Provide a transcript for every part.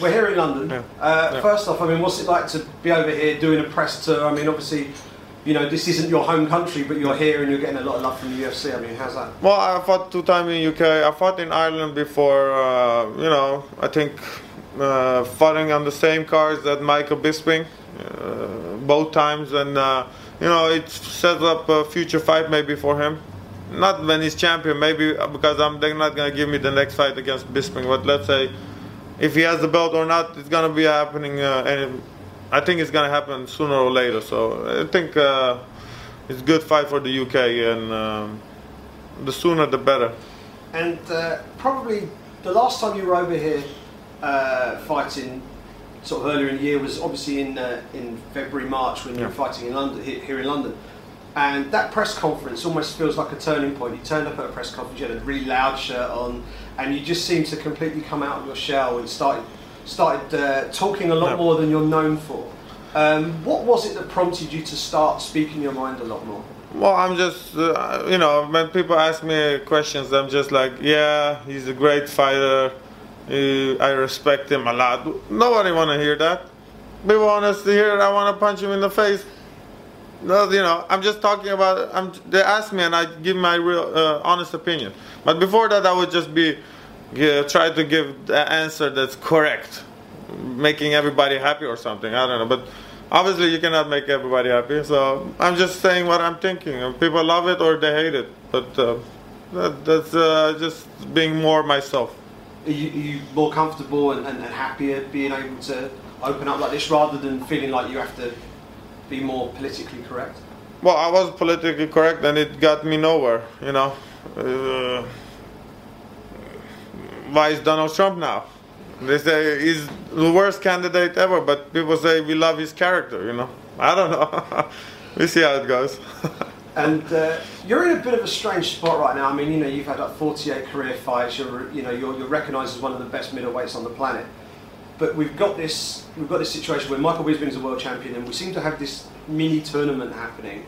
We're here in London. Yeah. Uh, Yeah. First off, I mean, what's it like to be over here doing a press tour? I mean, obviously, you know, this isn't your home country, but you're here and you're getting a lot of love from the UFC. I mean, how's that? Well, I fought two times in UK. I fought in Ireland before. Uh, you know, I think uh, fighting on the same cards that Michael Bisping, uh, both times, and uh, you know, it sets up a future fight maybe for him. Not when he's champion, maybe because I'm, they're not gonna give me the next fight against Bisping. But let's say, if he has the belt or not, it's gonna be happening. Uh, and I think it's gonna happen sooner or later. So I think uh, it's a good fight for the UK and. Um, the sooner the better. And uh, probably the last time you were over here uh, fighting, sort of earlier in the year, was obviously in uh, in February, March when you were fighting in London, here in London. And that press conference almost feels like a turning point. You turned up at a press conference, you had a really loud shirt on, and you just seemed to completely come out of your shell and started started uh, talking a lot Yeah. more than you're known for. Um, what was it that prompted you to start speaking your mind a lot more? Well, I'm just, uh, you know, when people ask me questions, I'm just like, yeah, he's a great fighter. He, I respect him a lot. Nobody want to hear that. People want us to hear, I want to punch him in the face. No, you know, I'm just talking about. I'm, they ask me, and I give my real, uh, honest opinion. But before that, I would just be yeah, try to give the answer that's correct, making everybody happy or something. I don't know, but obviously you cannot make everybody happy. So I'm just saying what I'm thinking. People love it or they hate it, but uh, that, that's uh, just being more myself. Are you, are you more comfortable and, and, and happier being able to open up like this rather than feeling like you have to be more politically correct? Well, I was politically correct, and it got me nowhere. You know, uh, why is Donald Trump now? They say he's the worst candidate ever, but people say we love his character. You know, I don't know. we see how it goes. And uh, you're in a bit of a strange spot right now. I mean, you know, you've had like 48 career fights. You're, you know, you're, you're recognised as one of the best middleweights on the planet. But we've got this, we've got this situation where Michael Bisping's a world champion, and we seem to have this mini tournament happening,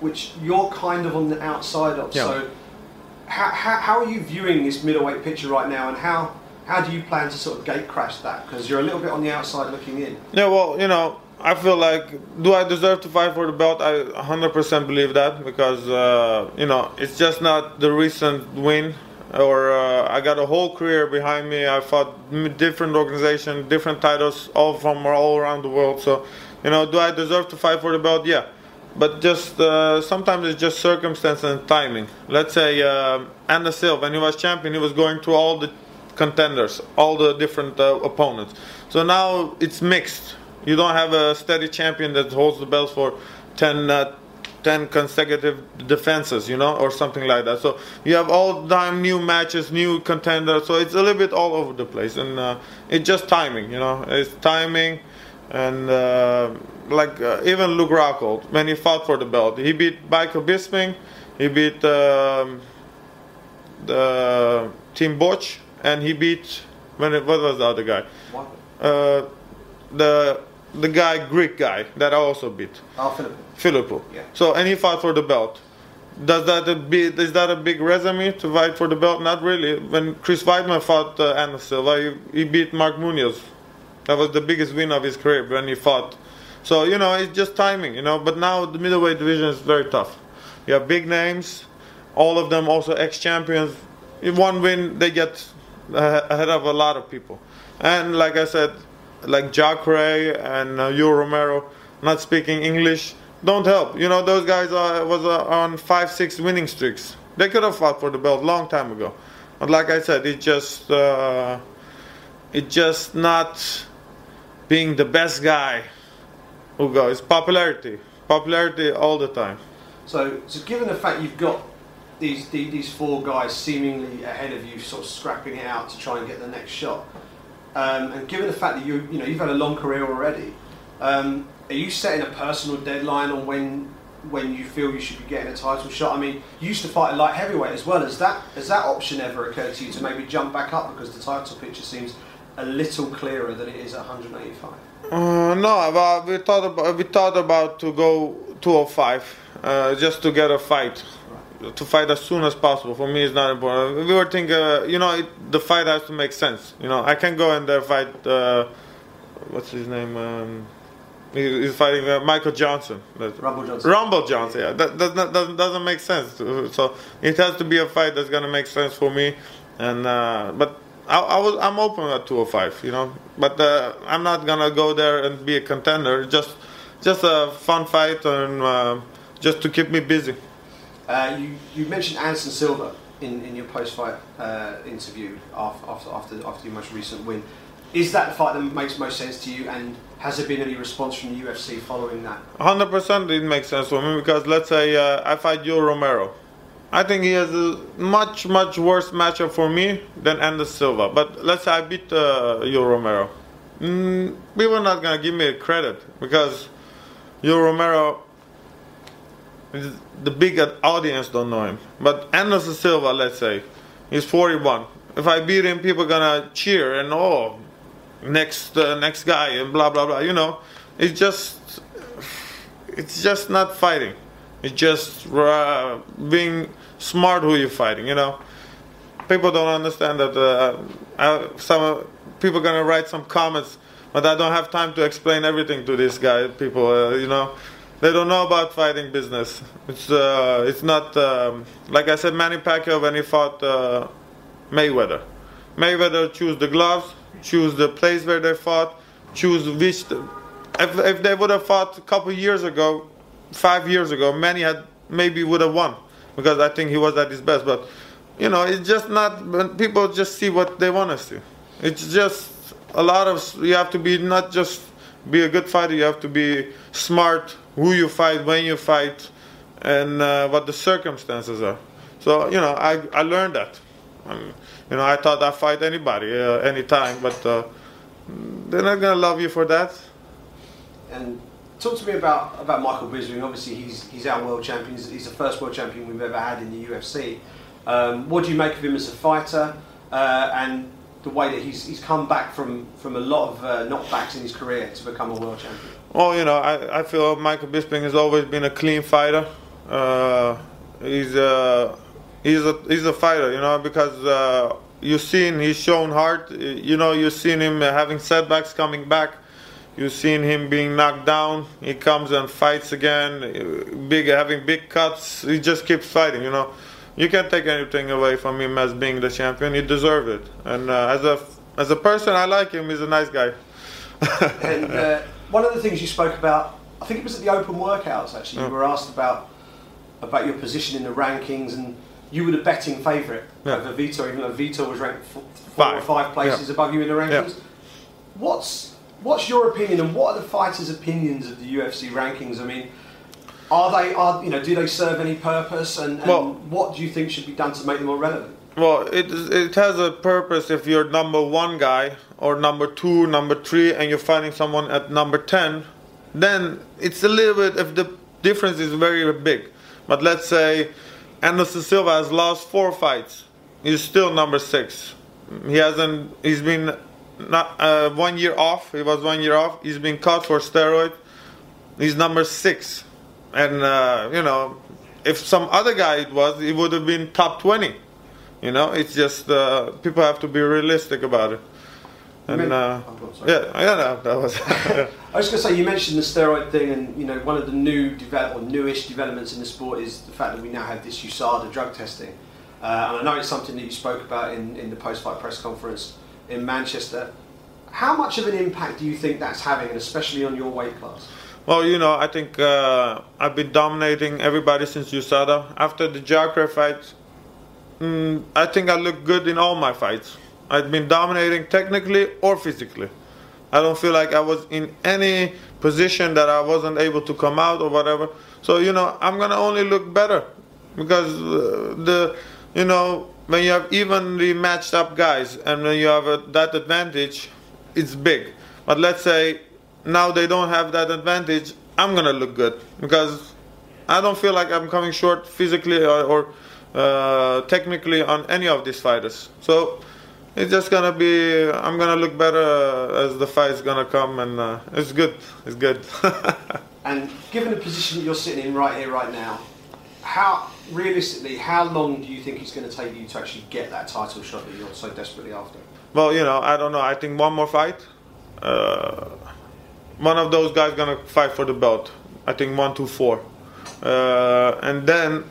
which you're kind of on the outside of. Yeah. So, how, how, how are you viewing this middleweight picture right now, and how how do you plan to sort of gate crash that? Because you're a little bit on the outside looking in. Yeah, well, you know, I feel like, do I deserve to fight for the belt? I 100% believe that because, uh, you know, it's just not the recent win. Or uh, I got a whole career behind me. I fought different organizations, different titles, all from all around the world. So, you know, do I deserve to fight for the belt? Yeah, but just uh, sometimes it's just circumstance and timing. Let's say uh, Anderson Silva, when he was champion, he was going through all the contenders, all the different uh, opponents. So now it's mixed. You don't have a steady champion that holds the belts for 10, uh, 10 consecutive defenses, you know, or something like that. So you have all the time new matches, new contenders. So it's a little bit all over the place, and uh, it's just timing, you know. It's timing, and uh, like uh, even Luke Rockhold when he fought for the belt, he beat Michael Bisping, he beat. Um, the Tim Boetsch, and he beat when it, what was the other guy? Uh, the the guy Greek guy that I also beat, Oh, Philip. Philippou. Yeah. So and he fought for the belt. Does that a be, is that a big resume to fight for the belt? Not really. When Chris Weidman fought uh, Anderson Silva, he, he beat Mark Munoz. That was the biggest win of his career when he fought. So you know it's just timing, you know. But now the middleweight division is very tough. You have big names, all of them also ex-champions. In one win, they get uh, ahead of a lot of people. And like I said, like Jacare and uh, Romero, not speaking English, don't help. You know those guys are, was uh, on five, six winning streaks. They could have fought for the belt long time ago. But like I said, it just uh, just not being the best guy who goes popularity, popularity all the time. So, so given the fact you've got these these four guys seemingly ahead of you, sort of scrapping it out to try and get the next shot, um, and given the fact that you you know you've had a long career already, um, are you setting a personal deadline on when when you feel you should be getting a title shot? I mean, you used to fight a light heavyweight as well. Has that has that option ever occurred to you to maybe jump back up because the title picture seems a little clearer than it is at 185? Uh, no, but we thought about we thought about to go 205 uh, just to get a fight, to fight as soon as possible. For me, it's not important. We were thinking, uh, you know, it, the fight has to make sense. You know, I can go in there fight. Uh, what's his name? Um, he- he's fighting uh, Michael Johnson. Rumble Johnson. Rumble Johnson. Yeah, that, that, that doesn't, doesn't make sense. So it has to be a fight that's gonna make sense for me. And uh, but I, I was I'm open at 205. You know, but uh, I'm not gonna go there and be a contender. Just just a fun fight and uh, just to keep me busy. Uh, you, you mentioned Anderson Silva in, in your post-fight uh, interview after, after, after, your most recent win. Is that the fight that makes most sense to you, and has there been any response from the UFC following that? 100% it makes sense for me because let's say uh, I fight Yoel Romero. I think he has a much, much worse matchup for me than Anderson Silva. But let's say I beat uh, Yoel Romero. Mm, people are not going to give me credit because Yoel Romero, the big audience don't know him. But Anderson Silva, let's say, he's 41. If I beat him, people gonna cheer and oh, next uh, next guy and blah blah blah. You know, it's just it's just not fighting. It's just uh, being smart who you're fighting. You know, people don't understand that. Uh, I, some people gonna write some comments, but I don't have time to explain everything to these guys. People, uh, you know, they don't know about fighting business. It's uh, it's not um, like I said. Manny Pacquiao when he fought uh, Mayweather. Mayweather choose the gloves, choose the place where they fought, choose which. If, if they would have fought a couple years ago, five years ago, Manny had maybe would have won because I think he was at his best. But you know, it's just not. People just see what they want to see. It's just a lot of. You have to be not just be a good fighter. You have to be smart. Who you fight, when you fight, and uh, what the circumstances are. So you know, I I learned that. You know, I thought I'd fight anybody, uh, anytime, but uh, they're not gonna love you for that. And talk to me about, about Michael Bisping. Obviously, he's he's our world champion. He's, he's the first world champion we've ever had in the UFC. Um, what do you make of him as a fighter, uh, and the way that he's he's come back from from a lot of uh, knockbacks in his career to become a world champion? Well, you know, I, I feel Michael Bisping has always been a clean fighter. Uh, he's a he's a he's a fighter, you know, because uh, you've seen he's shown heart. You know, you've seen him having setbacks, coming back. You've seen him being knocked down. He comes and fights again. Big having big cuts. He just keeps fighting. You know, you can't take anything away from him as being the champion. He deserves it. And uh, as a as a person, I like him. He's a nice guy. And uh, one of the things you spoke about, I think it was at the Open Workouts. Actually, you were asked about about your position in the rankings, and you were the betting favourite Yeah. over Vitor, even though Vitor was ranked four or Five. five places Yeah. above you in the rankings. Yeah. What's what's your opinion, and what are the fighters' opinions of the UFC rankings? I mean. Are they? Are you know? Do they serve any purpose? And, and Well- what do you think should be done to make them more relevant? Well, it it has a purpose if you're number one guy or number two, number three, and you're fighting someone at number ten. Then it's a little bit. If the difference is very big, but let's say Anderson Silva has lost four fights, he's still number six. He hasn't. He's been not uh, one year off. He was one year off. He's been caught for steroid. He's number six, and uh, you know, if some other guy it was, he would have been top twenty. You know, it's just uh, people have to be realistic about it. And uh, Oh, go on, sorry. yeah, yeah, no, that was. I was going to say you mentioned the steroid thing, and you know one of the new develop or newish developments in the sport is the fact that we now have this USADA drug testing, uh, and I know it's something that you spoke about in, in the post-fight press conference in Manchester. How much of an impact do you think that's having, and especially on your weight class? Well, you know, I think uh, I've been dominating everybody since USADA. After the Jacare fight, mm, I think I look good in all my fights. I've been dominating technically or physically. I don't feel like I was in any position that I wasn't able to come out or whatever. So you know, I'm gonna only look better because uh, the, you know, when you have evenly matched up guys and when you have a, that advantage, it's big. But let's say now they don't have that advantage. I'm gonna look good because I don't feel like I'm coming short physically or, or uh, technically on any of these fighters. So it's just gonna be. I'm gonna look better as the fight's gonna come, and uh, it's good. It's good. and given the position you're sitting in right here, right now, how realistically, how long do you think it's going to take you to actually get that title shot that you're so desperately after? Well, you know, I don't know. I think one more fight. Uh, one of those guys gonna fight for the belt. I think one, two, four, uh, and then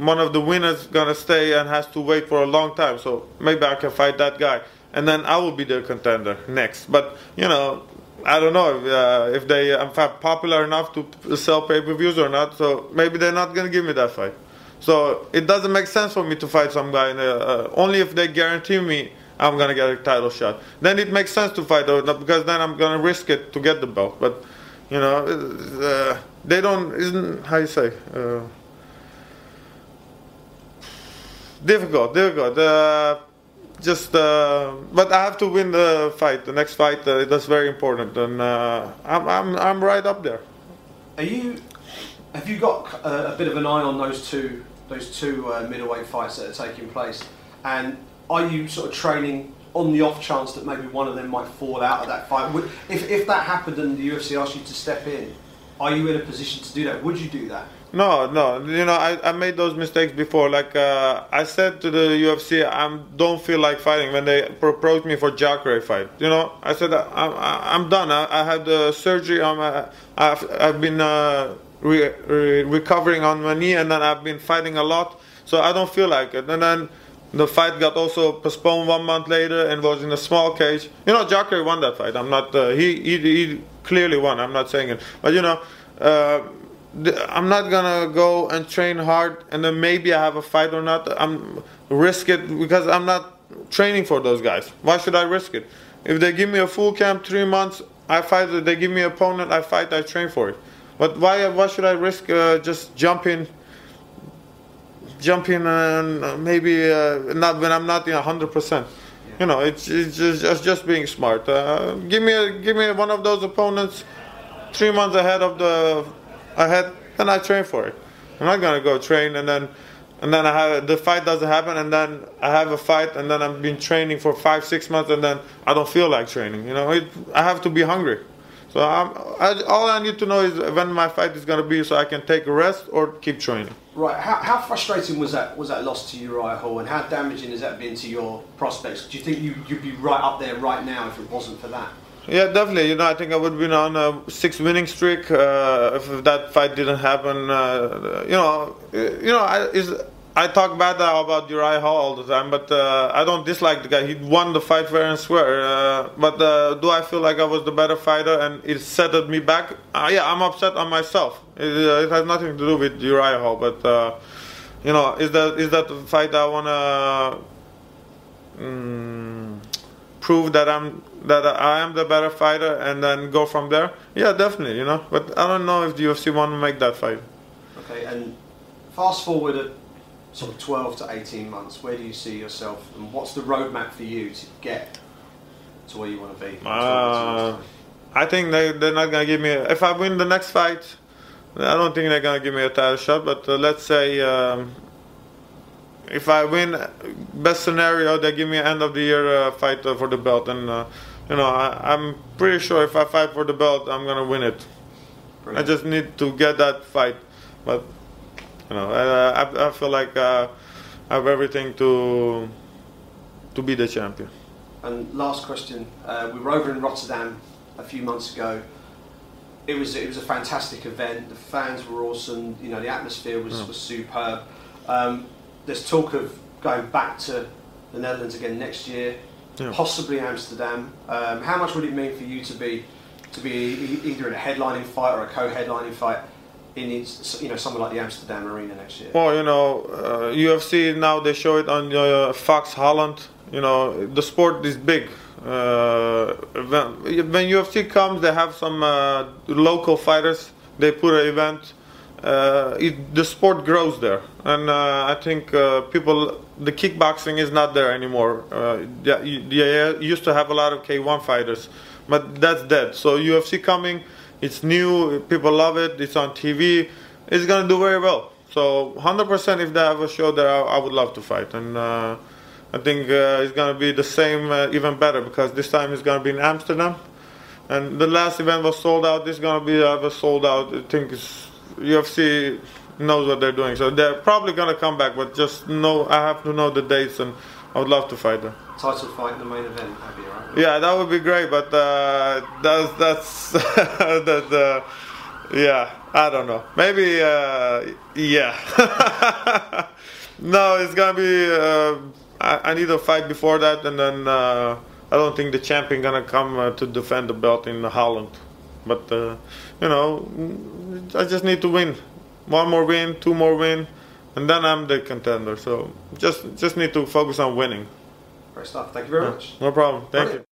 one of the winners gonna stay and has to wait for a long time. So maybe I can fight that guy, and then I will be the contender next. But you know, I don't know if, uh, if they I'm popular enough to sell pay-per-views or not. So maybe they're not gonna give me that fight. So it doesn't make sense for me to fight some guy. Uh, only if they guarantee me I'm gonna get a title shot. Then it makes sense to fight because then I'm gonna risk it to get the belt. But you know, uh, they don't. Isn't how you say. Uh, difficult, difficult. Uh, just, uh, but I have to win the fight. The next fight, uh, that's very important, and uh, I'm, I'm, I'm right up there. Are you? Have you got a, a bit of an eye on those two, those two uh, middleweight fights that are taking place? And are you sort of training on the off chance that maybe one of them might fall out of that fight? If, if that happened and the UFC asked you to step in, are you in a position to do that? Would you do that? No, no. You know, I, I made those mistakes before. Like uh, I said to the UFC, I don't feel like fighting when they approached me for Jacare fight. You know, I said I'm I'm done. I, I had the surgery. I'm uh, I've I've been uh, re, re, recovering on my knee, and then I've been fighting a lot. So I don't feel like it. And then the fight got also postponed one month later and was in a small cage. You know, Jacare won that fight. I'm not. Uh, he, he he clearly won. I'm not saying it, but you know. Uh, I'm not gonna go and train hard and then maybe I have a fight or not. I'm risk it because I'm not training for those guys. Why should I risk it? If they give me a full camp, three months, I fight. They give me opponent, I fight. I train for it. But why? Why should I risk uh, just jumping, jumping and maybe uh, not when I'm not in hundred percent? You know, it's, it's just, it's just being smart. Uh, give me a, give me one of those opponents three months ahead of the ahead, then I train for it. I'm not gonna go train and then and then I have the fight doesn't happen and then I have a fight and then I've been training for five six months and then I don't feel like training. You know, it, I have to be hungry. So I, all I need to know is when my fight is gonna be, so I can take a rest or keep training. Right. How, how frustrating was that? Was that loss to Uriah Hall, and how damaging has that been to your prospects? Do you think you, you'd be right up there right now if it wasn't for that? Yeah, definitely. You know, I think I would have been on a six winning streak uh, if that fight didn't happen. Uh, you know, you know, I, I talk bad about Uriah Hall all the time, but uh, I don't dislike the guy. He won the fight fair and square. Uh, but uh, do I feel like I was the better fighter and it set me back? Uh, yeah, I'm upset on myself. It, it, has nothing to do with Uriah Hall, but you know, is that is that the fight I wanna? Um, prove that I'm that I am the better fighter and then go from there? Yeah, definitely, you know. But I don't know if the UFC want to make that fight. Okay, and fast forward at sort of 12 to 18 months, where do you see yourself and what's the roadmap for you to get to where you want to be? Uh, I think they, they're not going to give me, a, if I win the next fight, I don't think they're going to give me a title shot, but uh, let's say um, if I win, best scenario, they give me an end of the year uh, fight uh, for the belt, and uh, you know I, am pretty sure if I fight for the belt, I'm gonna win it. Brilliant. I just need to get that fight, but you know I, I feel like uh, I have everything to to be the champion. And last question, uh, we were over in Rotterdam a few months ago. It was it was a fantastic event. The fans were awesome. You know the atmosphere was, was superb. Um, there's talk of going back to the Netherlands again next year, yeah. possibly Amsterdam. Um, how much would it mean for you to be to be either in a headlining fight or a co-headlining fight in you know somewhere like the Amsterdam Arena next year? Well, you know, uh, UFC now they show it on uh, Fox Holland. You know, the sport is big. Uh, when, when, UFC comes, they have some uh, local fighters. They put an event uh, it, the sport grows there, and uh, I think uh, people the kickboxing is not there anymore. Uh, yeah, you used to have a lot of K1 fighters, but that's dead. So UFC coming, it's new, people love it, it's on TV, it's gonna do very well. So 100% if they have a show there, I, I would love to fight, and uh, I think uh, it's gonna be the same, even better because this time it's gonna be in Amsterdam, and the last event was sold out. This is gonna be uh, sold out. I think it's UFC knows what they're doing, so they're probably gonna come back. But just know I have to know the dates, and I would love to fight them. Title fight in the main event, Abby, right? Yeah, that would be great, but uh, that's that's that. Uh, yeah, I don't know. Maybe uh, yeah. no, it's gonna be. Uh, I, I, need a fight before that, and then uh, I don't think the champion gonna come uh, to defend the belt in Holland. But uh, you know, I just need to win. One more win, two more win, and then I'm the contender. So just just need to focus on winning. Great stuff. Thank you very much. No problem. Thank Brilliant. you.